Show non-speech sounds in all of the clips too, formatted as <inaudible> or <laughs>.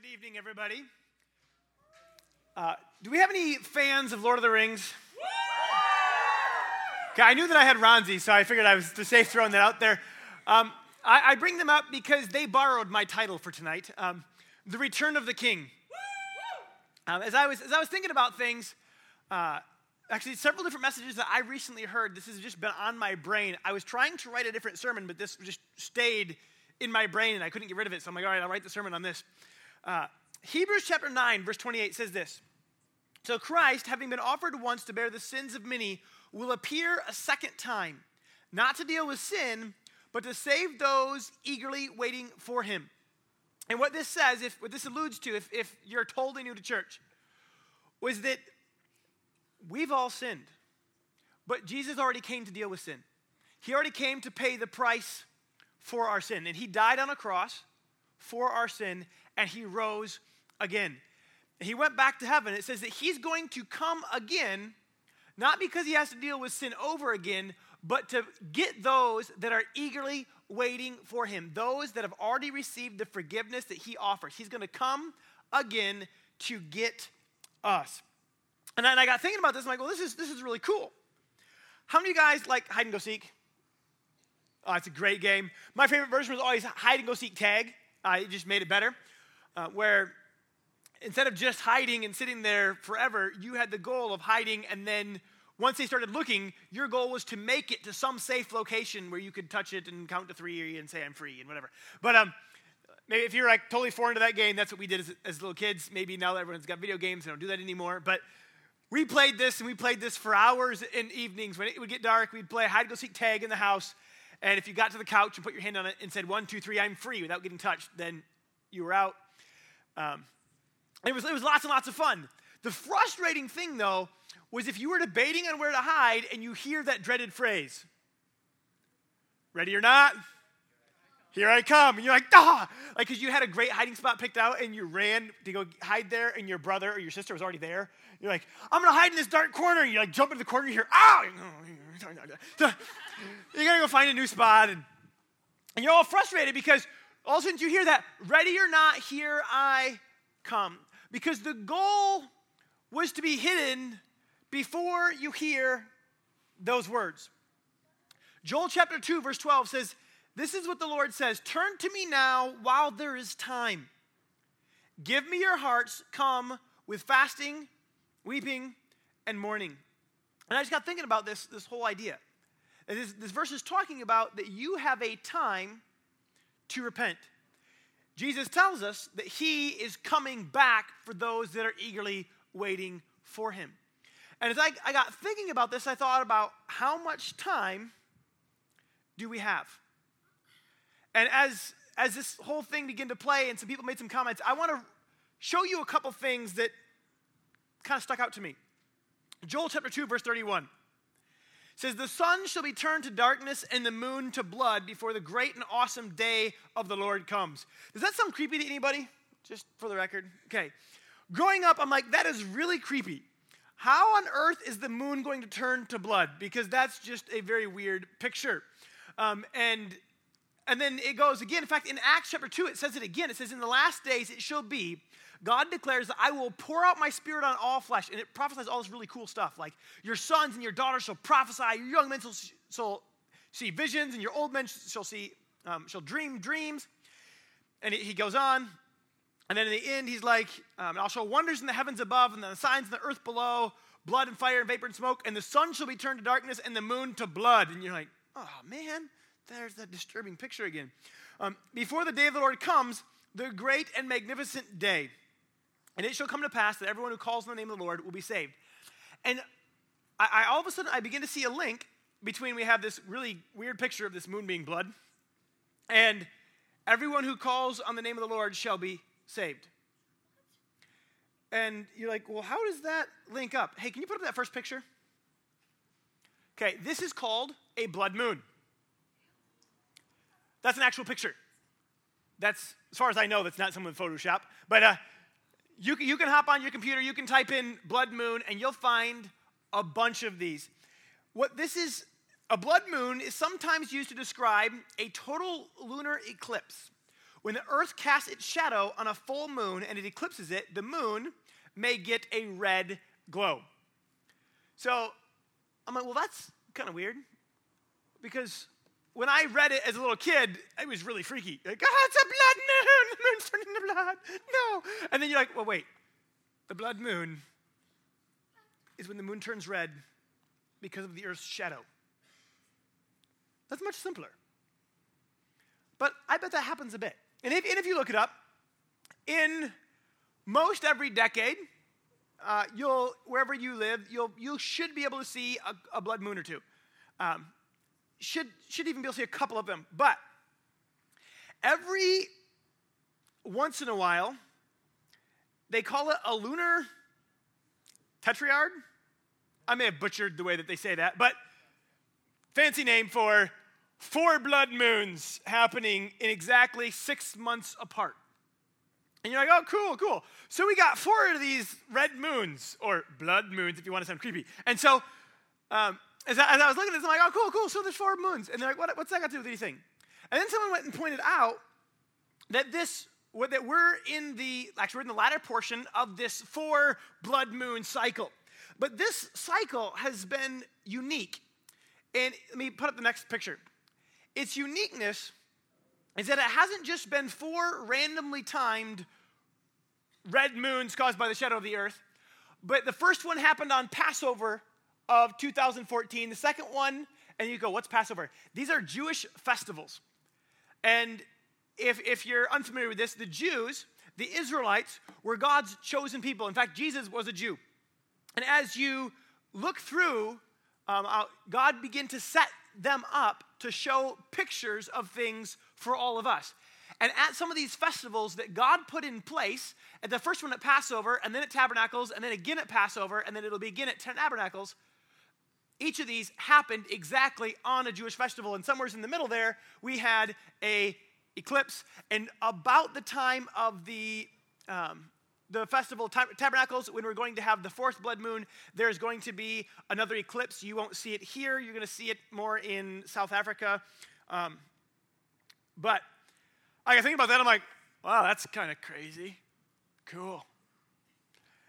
Good evening, everybody. Uh, do we have any fans of Lord of the Rings? Okay, I knew that I had Ronzi, so I figured I was safe throwing that out there. Um, I, I, bring them up because they borrowed my title for tonight, um, "The Return of the King." Um, as I was as I was thinking about things, uh, actually several different messages that I recently heard. This has just been on my brain. I was trying to write a different sermon, but this just stayed in my brain, and I couldn't get rid of it. So I'm like, all right, I'll write the sermon on this. Uh, Hebrews chapter 9, verse 28 says this So Christ, having been offered once to bear the sins of many, will appear a second time, not to deal with sin, but to save those eagerly waiting for him. And what this says, if what this alludes to, if, if you're totally new to church, was that we've all sinned. But Jesus already came to deal with sin. He already came to pay the price for our sin. And he died on a cross for our sin, and he rose again. He went back to heaven. It says that he's going to come again, not because he has to deal with sin over again, but to get those that are eagerly waiting for him, those that have already received the forgiveness that he offers. He's going to come again to get us. And then I got thinking about this. I'm like, well, this is, this is really cool. How many of you guys like hide and go seek? Oh, it's a great game. My favorite version was always hide and go seek tag. Uh, it just made it better. Uh, where instead of just hiding and sitting there forever, you had the goal of hiding and then once they started looking, your goal was to make it to some safe location where you could touch it and count to three and say, I'm free and whatever. But um, maybe if you're like totally foreign to that game, that's what we did as, as little kids. Maybe now everyone's got video games, they don't do that anymore. But we played this and we played this for hours in evenings. When it would get dark, we'd play hide and go seek tag in the house. And if you got to the couch and put your hand on it and said, one, two, three, I'm free without getting touched, then you were out. Um, it, was, it was lots and lots of fun. The frustrating thing, though, was if you were debating on where to hide and you hear that dreaded phrase, ready or not, here I come. And you're like, ah, like, because you had a great hiding spot picked out and you ran to go hide there, and your brother or your sister was already there. You're like, I'm to hide in this dark corner. And you like jump into the corner, you hear, ah, <laughs> you got to go find a new spot. And, and you're all frustrated because all of a sudden you hear that, ready or not, here I come. Because the goal was to be hidden before you hear those words. Joel chapter 2, verse 12 says, This is what the Lord says Turn to me now while there is time. Give me your hearts, come with fasting, weeping, and mourning. And I just got thinking about this, this whole idea. This, this verse is talking about that you have a time to repent. Jesus tells us that he is coming back for those that are eagerly waiting for him. And as I, I got thinking about this, I thought about how much time do we have? And as, as this whole thing began to play and some people made some comments, I want to show you a couple things that kind of stuck out to me. Joel chapter 2, verse 31 says, The sun shall be turned to darkness and the moon to blood before the great and awesome day of the Lord comes. Does that sound creepy to anybody? Just for the record. Okay. Growing up, I'm like, that is really creepy. How on earth is the moon going to turn to blood? Because that's just a very weird picture. Um, and and then it goes again. In fact, in Acts chapter 2, it says it again. It says, In the last days it shall be God declares that I will pour out my spirit on all flesh. And it prophesies all this really cool stuff like your sons and your daughters shall prophesy, your young men shall, shall see visions, and your old men shall see, um, shall dream dreams. And he goes on. And then in the end, he's like, um, I'll show wonders in the heavens above and the signs in the earth below, blood and fire and vapor and smoke, and the sun shall be turned to darkness and the moon to blood. And you're like, oh man, there's that disturbing picture again. Um, before the day of the Lord comes, the great and magnificent day. And it shall come to pass that everyone who calls on the name of the Lord will be saved. And I, I, all of a sudden, I begin to see a link between we have this really weird picture of this moon being blood, and everyone who calls on the name of the Lord shall be saved. And you're like, well, how does that link up? Hey, can you put up that first picture? Okay, this is called a blood moon. That's an actual picture. That's, as far as I know, that's not someone in Photoshop. But uh, you, you can hop on your computer, you can type in blood moon, and you'll find a bunch of these. What this is, a blood moon is sometimes used to describe a total lunar eclipse When the earth casts its shadow on a full moon and it eclipses it, the moon may get a red glow. So I'm like, well, that's kind of weird because when I read it as a little kid, it was really freaky. Like, oh, it's a blood moon. <laughs> Moon's turning to blood. No. And then you're like, well, wait. The blood moon is when the moon turns red because of the earth's shadow. That's much simpler. But I bet that happens a bit. And if, and if you look it up, in most every decade, uh, you'll wherever you live, you'll you should be able to see a, a blood moon or two. Um, should should even be able to see a couple of them. But every once in a while, they call it a lunar tetrayard. I may have butchered the way that they say that, but fancy name for four blood moons happening in exactly six months apart. And you're like, oh, cool, cool. So we got four of these red moons, or blood moons if you want to sound creepy. And so um, as, I, as, I, was looking at this, I'm like, oh, cool, cool. So there's four moons. And they're like, what, what's that got to do with anything? And then someone went and pointed out that this, that we're in the, actually, we're in the latter portion of this four blood moon cycle. But this cycle has been unique. And let me put up the next picture. Its uniqueness is that it hasn't just been four randomly timed red moons caused by the shadow of the earth, but the first one happened on Passover of 2014. The second one, and you go, what's Passover? These are Jewish festivals. And if, if you're unfamiliar with this, the Jews, the Israelites, were God's chosen people. In fact, Jesus was a Jew. And as you look through, um, uh, God began to set them up to show pictures of things for all of us. And at some of these festivals that God put in place, at the first one at Passover, and then at Tabernacles, and then again at Passover, and then it'll be again at Tabernacles, each of these happened exactly on a Jewish festival. And somewhere in the middle there, we had a eclipse. And about the time of the um, the festival tabernacles when we're going to have the fourth blood moon there's going to be another eclipse you won't see it here you're going to see it more in south africa um, but I think about that, I'm like, wow, that's kind of crazy. Cool.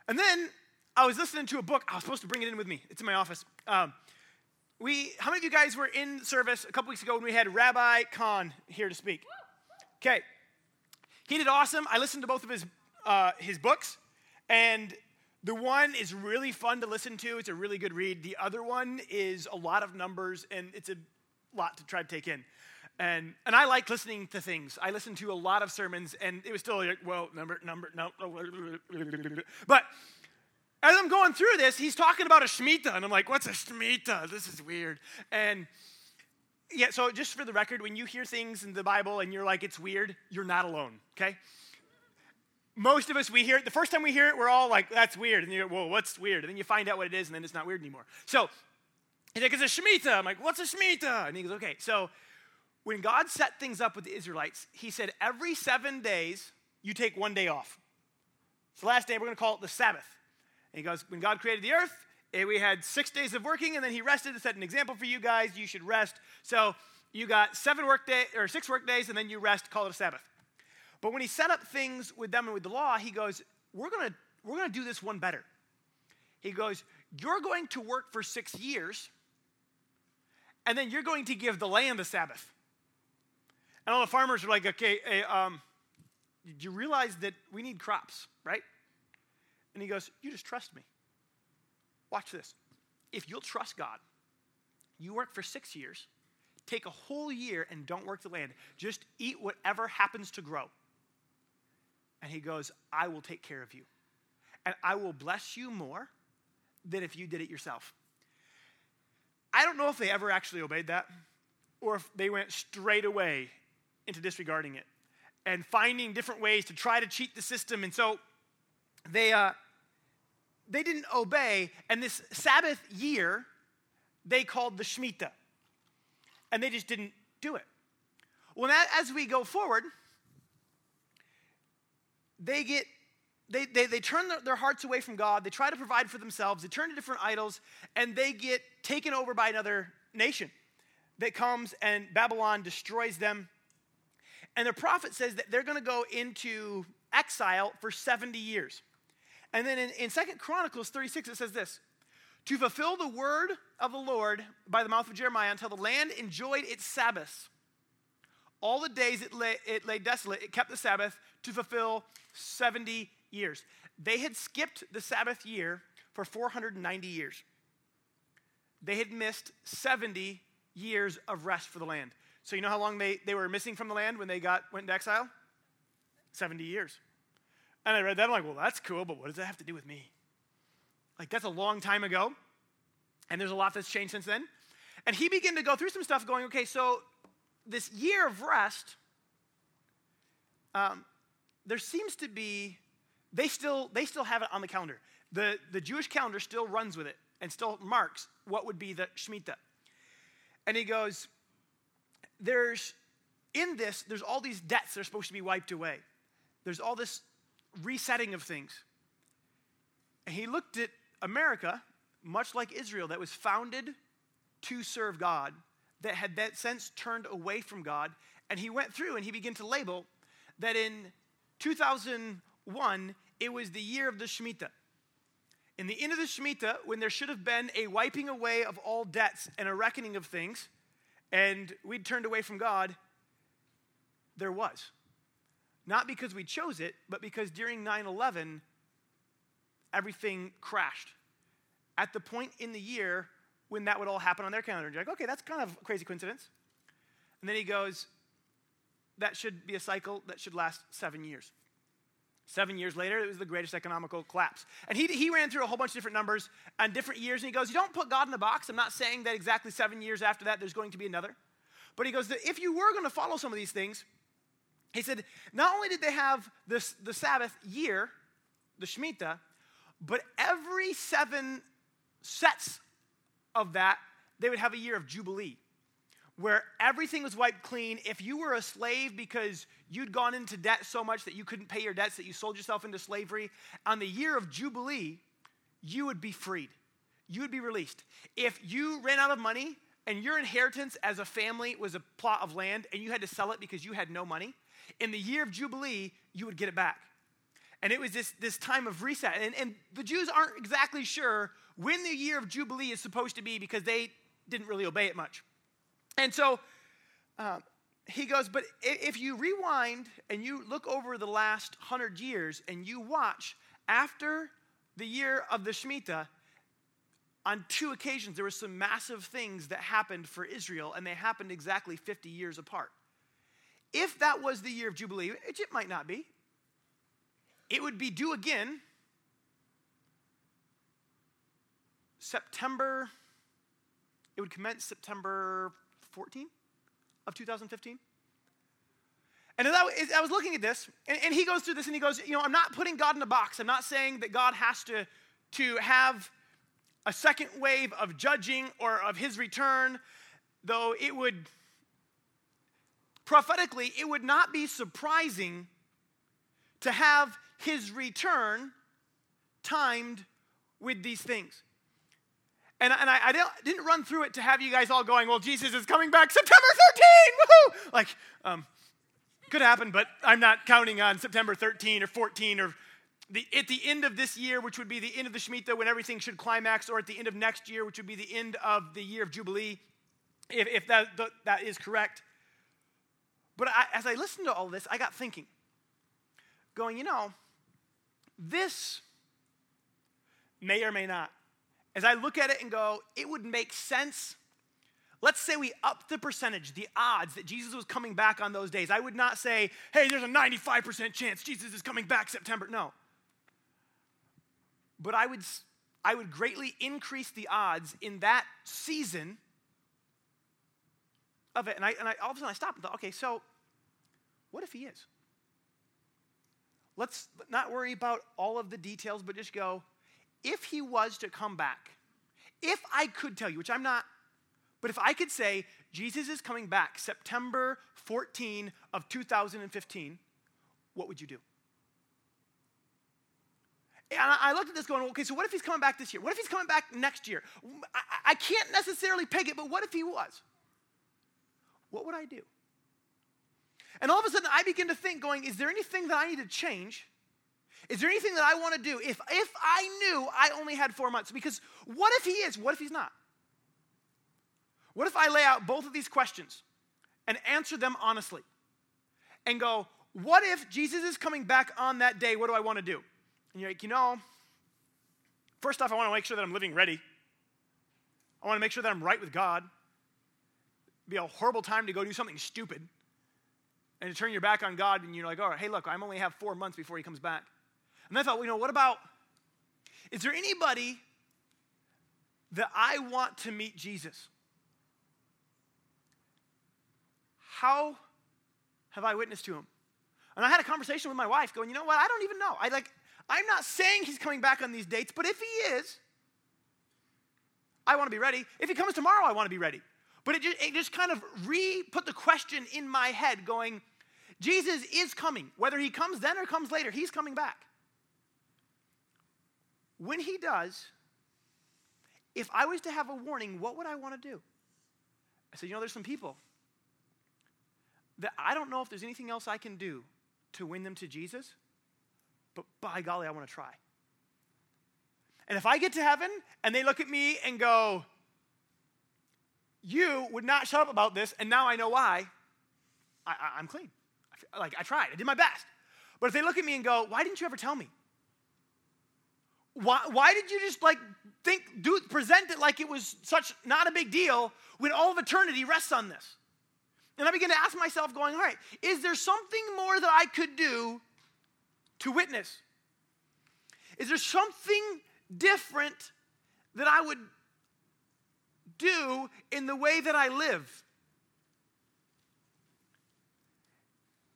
And then I was listening to a book. I was supposed to bring it in with me. It's in my office. Um, we, how many of you guys were in service a couple weeks ago when we had Rabbi Cahn here to speak? Okay. He did awesome. I listened to both of his, uh, his books, and the one is really fun to listen to. It's a really good read. The other one is a lot of numbers, and it's a lot to try to take in. And, and I like listening to things. I listened to a lot of sermons, and it was still like, well, number, number, no. But as I'm going through this, he's talking about a Shemitah, and I'm like, what's a Shemitah? This is weird. And yeah, so just for the record, when you hear things in the Bible and you're like, it's weird, you're not alone, okay? Most of us, we hear it, the first time we hear it, we're all like, that's weird. And you go, whoa, what's weird? And then you find out what it is, and then it's not weird anymore. So he's like, it's a Shemitah. I'm like, what's a Shemitah? And he goes, okay, so when God set things up with the Israelites, he said, every seven days, you take one day off. It's the last day, we're going to call it the Sabbath. And he goes, when God created the earth, eh, we had six days of working, and then he rested and set an example for you guys. You should rest. So you got seven work day or six work days, and then you rest, call it a Sabbath. But when he set up things with them and with the law, he goes, We're gonna, we're gonna do this one better. He goes, You're going to work for six years, and then you're going to give the land a Sabbath. And all the farmers are like, okay, hey, um, did you realize that we need crops, right? And he goes, you just trust me. Watch this. If you'll trust God, you work for six years, take a whole year and don't work the land. Just eat whatever happens to grow. And he goes, I will take care of you. And I will bless you more than if you did it yourself. I don't know if they ever actually obeyed that or if they went straight away into disregarding it and finding different ways to try to cheat the system. And so they, uh, they didn't obey. And this Sabbath year, they called the Shemitah. And they just didn't do it. Well, as we go forward, they get they, they, they turn their, their hearts away from God. They try to provide for themselves. They turn to different idols, and they get taken over by another nation that comes and Babylon destroys them And the prophet says that they're going to go into exile for 70 years. And then in, in 2 Chronicles 36, it says this To fulfill the word of the Lord by the mouth of Jeremiah until the land enjoyed its Sabbaths. All the days it lay, it lay desolate, it kept the Sabbath to fulfill 70 years. They had skipped the Sabbath year for 490 years. They had missed 70 years of rest for the land. So you know how long they, they were missing from the land when they got went into exile? 70 years. And I read that, I'm like, well, that's cool, but what does that have to do with me? Like, that's a long time ago, and there's a lot that's changed since then. And he began to go through some stuff, going, okay, so this year of rest, um, there seems to be, they still, they still have it on the calendar. The, the Jewish calendar still runs with it and still marks what would be the Shemitah. And he goes, there's in this, there's all these debts that are supposed to be wiped away. There's all this resetting of things. And he looked at America, much like Israel, that was founded to serve God, that had that sense turned away from God. And he went through and he began to label that in 2001, it was the year of the Shemitah. In the end of the Shemitah, when there should have been a wiping away of all debts and a reckoning of things, and we'd turned away from God, there was. Not because we chose it, but because during 9 11, everything crashed. At the point in the year when that would all happen on their calendar, And you're like, okay, that's kind of a crazy coincidence. And then he goes, that should be a cycle that should last seven years. Seven years later, it was the greatest economical collapse. And he, he ran through a whole bunch of different numbers and different years, and he goes, You don't put God in a box. I'm not saying that exactly seven years after that there's going to be another. But he goes, that If you were going to follow some of these things, he said, not only did they have this, the Sabbath year, the Shemitah, but every seven sets of that, they would have a year of Jubilee where everything was wiped clean. If you were a slave because you'd gone into debt so much that you couldn't pay your debts, that you sold yourself into slavery, on the year of Jubilee, you would be freed. You would be released. If you ran out of money and your inheritance as a family was a plot of land and you had to sell it because you had no money, in the year of Jubilee, you would get it back. And it was this, this time of reset. And, and the Jews aren't exactly sure when the year of Jubilee is supposed to be because they didn't really obey it much. And so uh, he goes, but if you rewind and you look over the last hundred years and you watch after the year of the Shemitah, on two occasions there were some massive things that happened for Israel, and they happened exactly 50 years apart. If that was the year of Jubilee, which it might not be, it would be due again September, it would commence September 14 of 2015. And I, was looking at this, and, and he goes through this and he goes, You know, I'm not putting God in a box. I'm not saying that God has to, to have a second wave of judging or of his return, though it would, prophetically, it would not be surprising to have his return timed with these things. And, and I, I didn't, run through it to have you guys all going, well, Jesus is coming back September 13, woohoo! Like, um, could happen, but I'm not counting on September 13 or 14 or the, at the end of this year, which would be the end of the Shemitah when everything should climax, or at the end of next year, which would be the end of the year of Jubilee, if, if that, that is correct. But I, as I listened to all this, I got thinking, going, you know, this may or may not as I look at it and go, it would make sense. Let's say we up the percentage, the odds that Jesus was coming back on those days. I would not say, hey, there's a 95% chance Jesus is coming back September. No. But I would, I would greatly increase the odds in that season of it. And, I, and I, all of a sudden I stopped and thought, okay, so what if he is? Let's not worry about all of the details, but just go, if he was to come back, if I could tell you, which I'm not, but if I could say Jesus is coming back September 14 of 2015, what would you do? And I looked at this going, okay, so what if he's coming back this year? What if he's coming back next year? I, I can't necessarily peg it, but what if he was? What would I do? And all of a sudden, I begin to think, going, is there anything that I need to change? Is there anything that I want to do if, if I knew I only had four months? Because what if he is? What if he's not? What if I lay out both of these questions and answer them honestly and go, what if Jesus is coming back on that day? What do I want to do? And you're like, you know, first off, I want to make sure that I'm living ready. I want to make sure that I'm right with God. It'd be a horrible time to go do something stupid and to turn your back on God and you're like, all right, hey, look, I only have four months before he comes back. And I thought, well, you know, what about, is there anybody that I want to meet Jesus? How have I witnessed to him? And I had a conversation with my wife going, you know what? I don't even know. I like, I'm not saying he's coming back on these dates, but if he is, I want to be ready. If he comes tomorrow, I want to be ready. But it just, it just kind of re put the question in my head going, Jesus is coming. Whether he comes then or comes later, he's coming back. When he does, if I was to have a warning, what would I want to do? I said, you know, there's some people that I don't know if there's anything else I can do to win them to Jesus, but by golly, I want to try. And if I get to heaven and they look at me and go, You would not shut up about this, and now I know why, I, am clean. I, like, I tried, I did my best. But if they look at me and go, Why didn't you ever tell me? Why, why did you just like think, do, present it like it was such not a big deal when all of eternity rests on this? And I begin to ask myself, going, all right, is there something more that I could do to witness? Is there something different that I would do in the way that I live?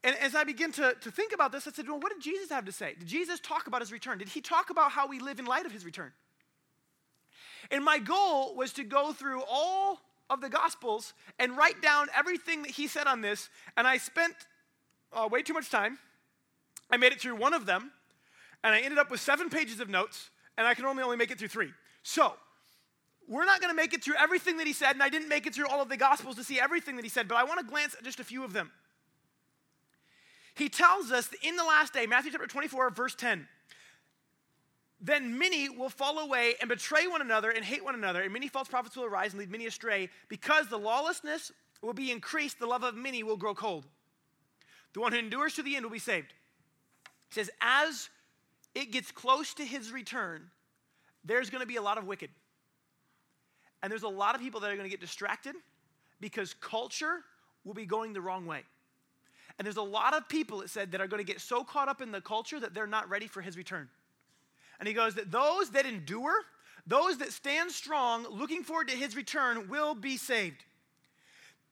And as I begin to, to think about this, I said, well, what did Jesus have to say? Did Jesus talk about his return? Did he talk about how we live in light of his return? And my goal was to go through all of the Gospels and write down everything that he said on this. And I spent uh, way too much time. I made it through one of them, and I ended up with seven pages of notes, and I can only only make it through three. So, we're not going to make it through everything that he said, and I didn't make it through all of the Gospels to see everything that he said, but I want to glance at just a few of them. He tells us that in the last day, Matthew chapter 24, verse 10, then many will fall away and betray one another and hate one another, and many false prophets will arise and lead many astray. Because the lawlessness will be increased, the love of many will grow cold. The one who endures to the end will be saved. He says, as it gets close to his return, there's going to be a lot of wicked. And there's a lot of people that are going to get distracted because culture will be going the wrong way. And there's a lot of people, it said, that are going to get so caught up in the culture that they're not ready for his return. And he goes that those that endure, those that stand strong, looking forward to his return, will be saved.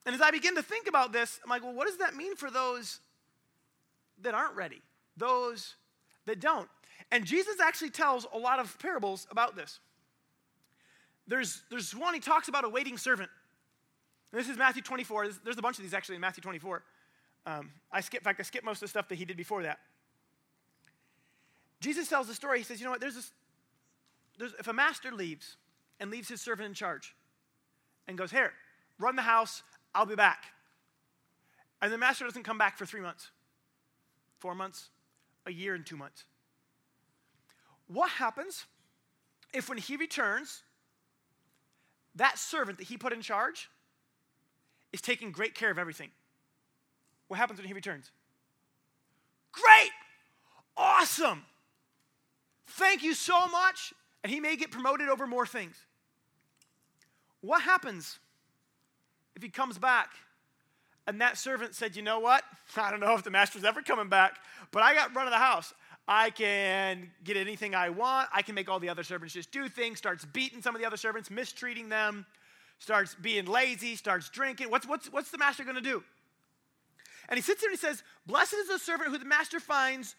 And as I begin to think about this, I'm like, well, what does that mean for those that aren't ready? Those that don't? And Jesus actually tells a lot of parables about this. There's, there's one, he talks about a waiting servant. And this is Matthew 24. There's, a bunch of these actually in Matthew 24. Um, I skip, in fact, I skipped most of the stuff that he did before that. Jesus tells the story. He says, you know what, there's this, there's, if a master leaves and leaves his servant in charge and goes, here, run the house, I'll be back. And the master doesn't come back for three months, four months, a year, and two months. What happens if when he returns, that servant that he put in charge is taking great care of everything? What happens when he returns? Great! Awesome! Thank you so much. And he may get promoted over more things. What happens if he comes back and that servant said, You know what? <laughs> I don't know if the master's ever coming back, but I got run of the house. I can get anything I want. I can make all the other servants just do things, starts beating some of the other servants, mistreating them, starts being lazy, starts drinking. What's, what's, what's the master going to do? And he sits there and he says, Blessed is the servant who the master finds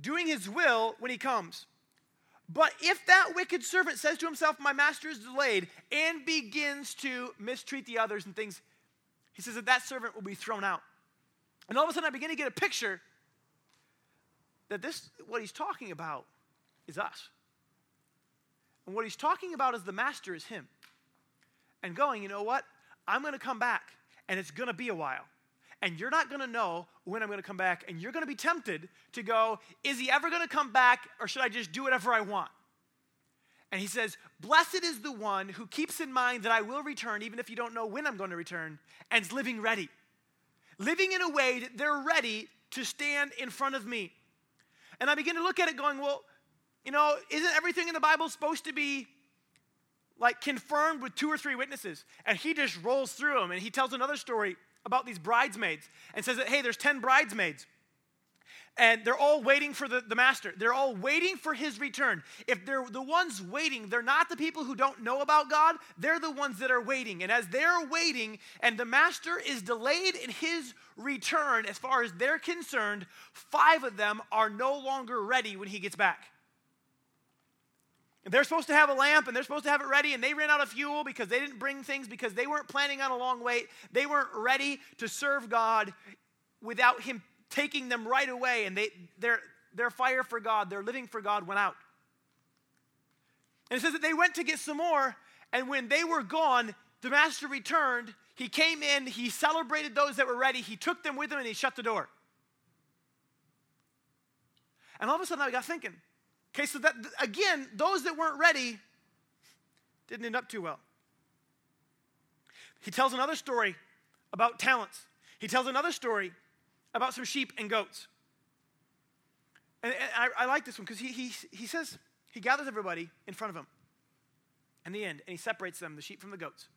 doing his will when he comes. But if that wicked servant says to himself, My master is delayed, and begins to mistreat the others and things, he says that that servant will be thrown out. And all of a sudden, I begin to get a picture that this, what he's talking about, is us. And what he's talking about is the master is him. And going, you know what? I'm going to come back, and it's going to be a while. and you're not going to know when I'm going to come back, and you're going to be tempted to go, Is he ever going to come back, or should I just do whatever I want? And he says, Blessed is the one who keeps in mind that I will return, even if you don't know when I'm going to return, and is living ready. Living in a way that they're ready to stand in front of me. And I begin to look at it going, Well, you know, isn't everything in the Bible supposed to be like confirmed with two or three witnesses? And he just rolls through them and he tells another story about these bridesmaids and says that, hey, there's 10 bridesmaids. And they're all waiting for the, the master. They're all waiting for his return. If they're the ones waiting, they're not the people who don't know about God, they're the ones that are waiting. And as they're waiting, and the master is delayed in his return, as far as they're concerned, five of them are no longer ready when he gets back. They're supposed to have a lamp and they're supposed to have it ready, and they ran out of fuel because they didn't bring things because they weren't planning on a long wait. They weren't ready to serve God without Him taking them right away, and they, their, their fire for God, their living for God went out. And it says that they went to get some more, and when they were gone, the master returned. He came in, he celebrated those that were ready, he took them with him, and he shut the door. And all of a sudden, I got thinking, Okay, so that again, those that weren't ready didn't end up too well. He tells another story about talents. He tells another story about some sheep and goats. And, and I, I, like this one because he, he, he says, he gathers everybody in front of him in the end, and he separates them, the sheep from the goats.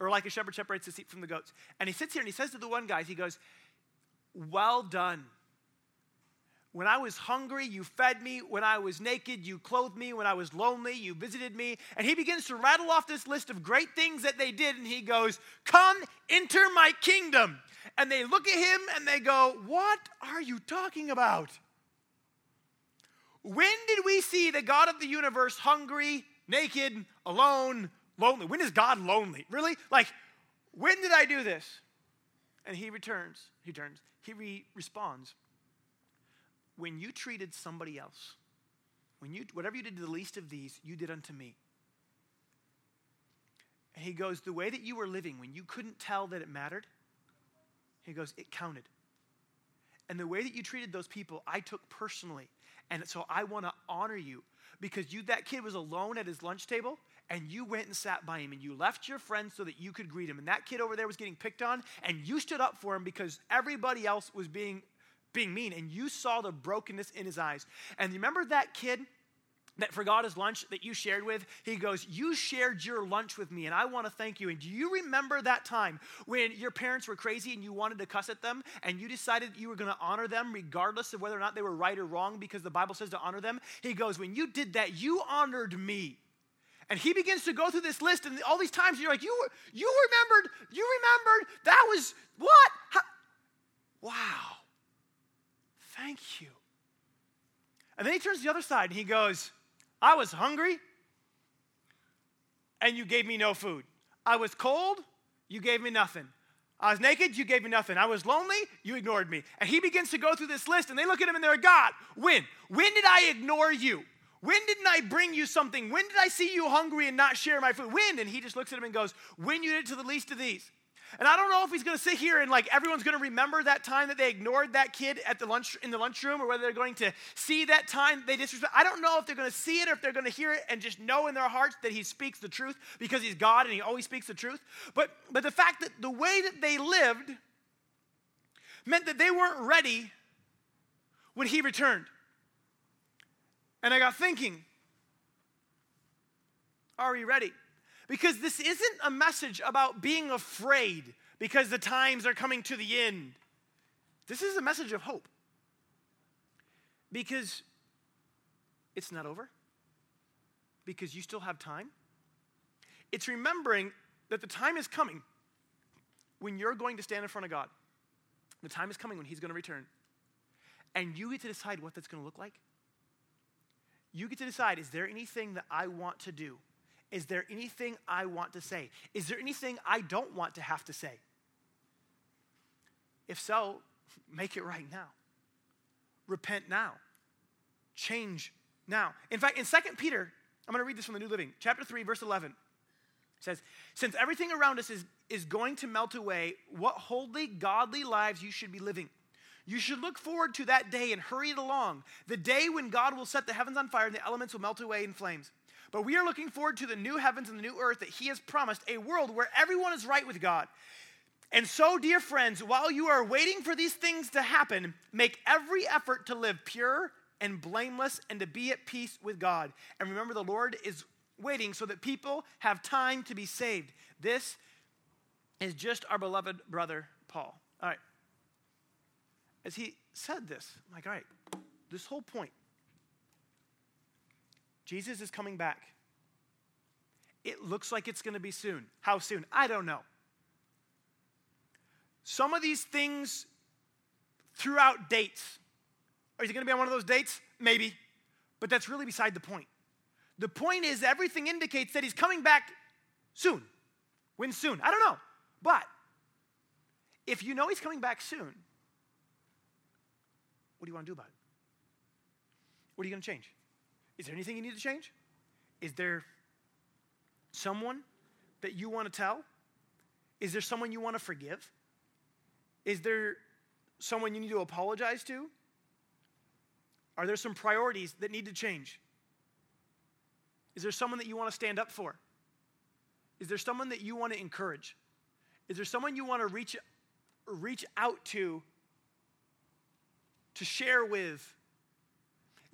Or like a shepherd separates the sheep from the goats. And he sits here and he says to the one guy, he goes, Well done, when I was hungry, you fed me. When I was naked, you clothed me. When I was lonely, you visited me. And he begins to rattle off this list of great things that they did. And he goes, Come, enter my kingdom. And they look at him and they go, What are you talking about? When did we see the God of the universe hungry, naked, alone, lonely? When is God lonely? Really? Like, when did I do this? And he returns, he turns, he re- responds when you treated somebody else, when you, whatever you did to the least of these, you did unto me. And he goes, the way that you were living, when you couldn't tell that it mattered, he goes, it counted. And the way that you treated those people, I took personally. And so I want to honor you because you, that kid was alone at his lunch table and you went and sat by him and you left your friends so that you could greet him. And that kid over there was getting picked on and you stood up for him because everybody else was being being mean, and you saw the brokenness in his eyes. And you remember that kid that forgot his lunch that you shared with? He goes, You shared your lunch with me, and I want to thank you. And do you remember that time when your parents were crazy and you wanted to cuss at them, and you decided you were going to honor them regardless of whether or not they were right or wrong because the Bible says to honor them? He goes, When you did that, you honored me. And he begins to go through this list, and all these times you're like, You, you remembered, you remembered, that was what? How? Wow. Thank you. And then he turns to the other side and he goes, I was hungry and you gave me no food. I was cold, you gave me nothing. I was naked, you gave me nothing. I was lonely, you ignored me. And he begins to go through this list and they look at him and they're, God, when? When did I ignore you? When didn't I bring you something? When did I see you hungry and not share my food? When? And he just looks at him and goes, When you did it to the least of these. And I don't know if he's going to sit here and like everyone's going to remember that time that they ignored that kid at the lunch in the lunchroom, or whether they're going to see that time they disrespect. I don't know if they're going to see it or if they're going to hear it and just know in their hearts that he speaks the truth because he's God and he always speaks the truth. But but the fact that the way that they lived meant that they weren't ready when he returned. And I got thinking, are we ready? Because this isn't a message about being afraid because the times are coming to the end. This is a message of hope. Because it's not over, because you still have time. It's remembering that the time is coming when you're going to stand in front of God. The time is coming when He's going to return. And you get to decide what that's going to look like. You get to decide is there anything that I want to do? Is there anything I want to say? Is there anything I don't want to have to say? If so, <laughs> make it right now. Repent now. Change now. In fact, in 2 Peter, I'm going to read this from the New Living, chapter 3, verse 11. Says, Since everything around us is, is going to melt away, what holy, godly lives you should be living. You should look forward to that day and hurry it along. The day when God will set the heavens on fire and the elements will melt away in flames. But we are looking forward to the new heavens and the new earth that He has promised, a world where everyone is right with God. And so, dear friends, while you are waiting for these things to happen, make every effort to live pure and blameless and to be at peace with God. And remember, the Lord is waiting so that people have time to be saved. This is just our beloved brother, Paul. All right. As he said this, I'm like, all right, this whole point Jesus is coming back. It looks like it's going to be soon. How soon? I don't know. Some of these things threw out dates. Are you going to be on one of those dates? Maybe. But that's really beside the point. The point is, everything indicates that he's coming back soon. When soon? I don't know. But if you know he's coming back soon, what do you want to do about it? What are you going to change? Is there anything you need to change? Is there someone that you want to tell? Is there someone you want to forgive? Is there someone you need to apologize to? Are there some priorities that need to change? Is there someone that you want to stand up for? Is there someone that you want to encourage? Is there someone you want to reach, reach out to, to share with?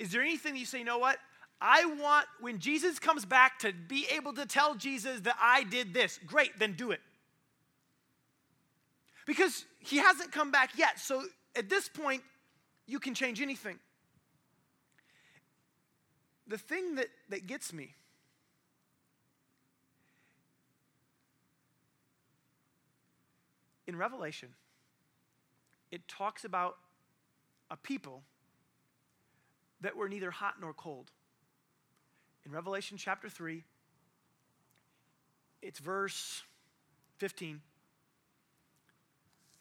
Is there anything that you say, you know what? I want, when Jesus comes back, to be able to tell Jesus that I did this. Great, then do it. Because he hasn't come back yet. So at this point, you can change anything. The thing that, that gets me in Revelation, it talks about a people that were neither hot nor cold in Revelation chapter 3, it's verse 15.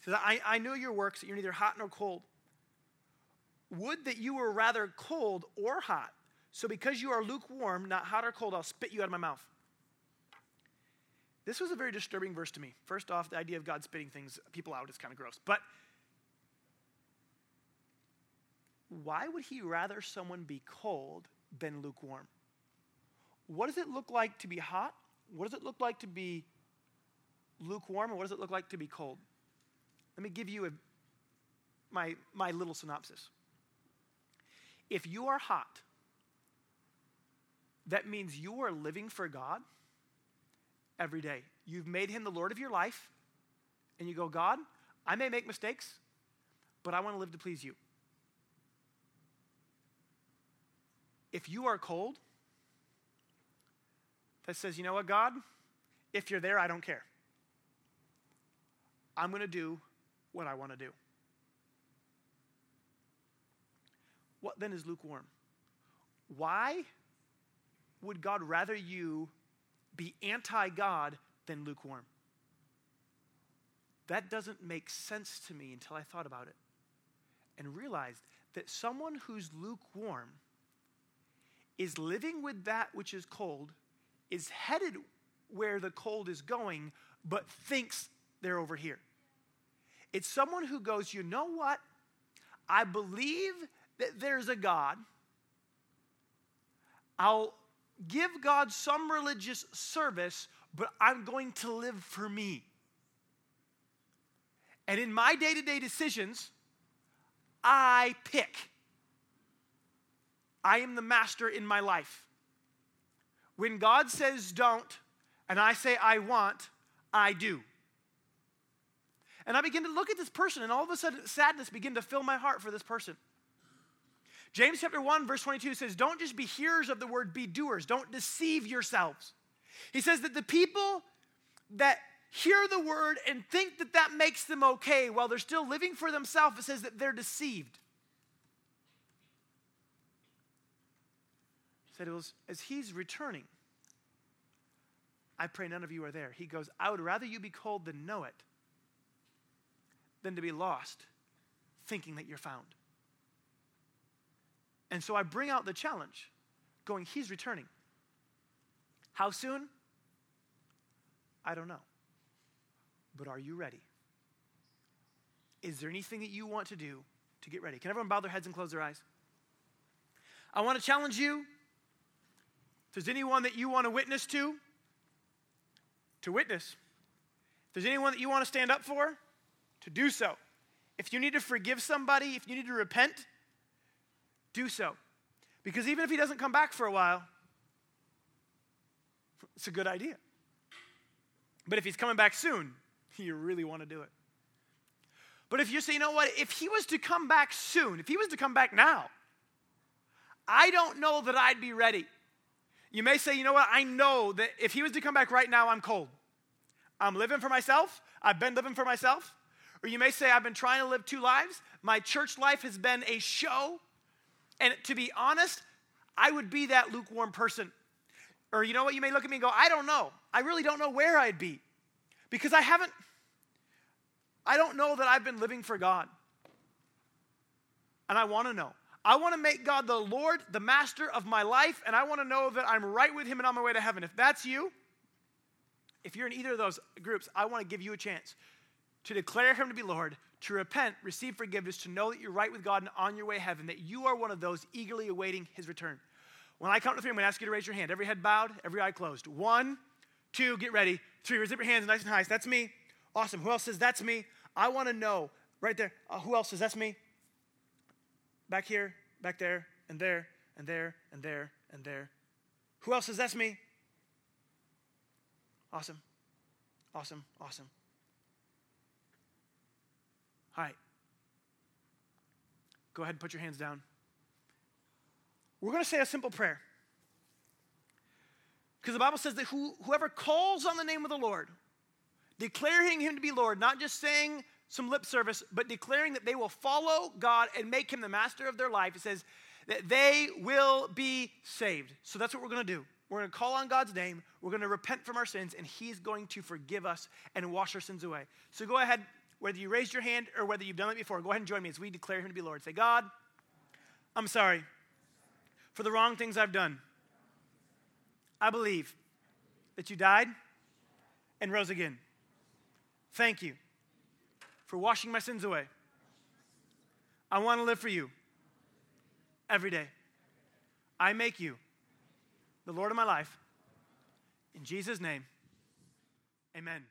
It says, I, I know your works, that you're neither hot nor cold. Would that you were rather cold or hot. So because you are lukewarm, not hot or cold, I'll spit you out of my mouth. This was a very disturbing verse to me. First off, the idea of God spitting things, people out is kind of gross. But why would he rather someone be cold than lukewarm? what does it look like to be hot? What does it look like to be lukewarm? And what does it look like to be cold? Let me give you a, my, my little synopsis. If you are hot, that means you are living for God every day. You've made him the Lord of your life, and you go, God, I may make mistakes, but I want to live to please you. If you are cold, that says, you know what, God? If you're there, I don't care. I'm going to do what I want to do. What then is lukewarm? Why would God rather you be anti God than lukewarm? That doesn't make sense to me until I thought about it and realized that someone who's lukewarm is living with that which is cold is headed where the cold is going, but thinks they're over here. It's someone who goes, you know what? I believe that there's a God. I'll give God some religious service, but I'm going to live for me. And in my day to day decisions, I pick. I am the master in my life. When God says don't, and I say I want, I do. And I begin to look at this person, and all of a sudden, sadness begin to fill my heart for this person. James chapter 1, verse 22 says, Don't just be hearers of the word, be doers. Don't deceive yourselves. He says that the people that hear the word and think that that makes them okay while they're still living for themselves, it says that they're deceived. It was as he's returning. I pray none of you are there. He goes, I would rather you be cold than know it than to be lost thinking that you're found. And so I bring out the challenge going, He's returning. How soon? I don't know. But are you ready? Is there anything that you want to do to get ready? Can everyone bow their heads and close their eyes? I want to challenge you. If there's anyone that you want to witness to, to witness. If there's anyone that you want to stand up for, to do so. If you need to forgive somebody, if you need to repent, do so. Because even if he doesn't come back for a while, it's a good idea. But if he's coming back soon, <laughs> you really want to do it. But if you say, you know what, if he was to come back soon, if he was to come back now, I don't know that I'd be ready. You may say, you know what, I know that if he was to come back right now, I'm cold. I'm living for myself. I've been living for myself. Or you may say, I've been trying to live two lives. My church life has been a show. And to be honest, I would be that lukewarm person. Or you know what? You may look at me and go, I don't know. I really don't know where I'd be because I haven't, I don't know that I've been living for God. And I want to know. I want to make God the Lord, the master of my life, and I want to know that I'm right with Him and on my way to heaven. If that's you, if you're in either of those groups, I want to give you a chance to declare Him to be Lord, to repent, receive forgiveness, to know that you're right with God and on your way to heaven, that you are one of those eagerly awaiting His return. When I count to three, I'm going to ask you to raise your hand. Every head bowed, every eye closed. One, two, get ready. Three, raise up your hands nice and high. That's me. Awesome. Who else says that's me? I want to know right there. Uh, who else says that's me? Back here, back there, and there, and there, and there, and there. Who else says that's me? Awesome. Awesome. Awesome. All right. Go ahead and put your hands down. We're going to say a simple prayer. Because the Bible says that who, whoever calls on the name of the Lord, declaring him to be Lord, not just saying some lip service, but declaring that they will follow God and make him the master of their life, it says that they will be saved. So that's what we're going to do. We're going to call on God's name. We're going to repent from our sins, and He's going to forgive us and wash our sins away. So go ahead, whether you raised your hand or whether you've done it before, go ahead and join me as we declare Him to be Lord. Say, God, I'm sorry for the wrong things I've done. I believe that you died and rose again. Thank you for washing my sins away. I want to live for you every day. I make you the Lord of my life. In Jesus' name, amen.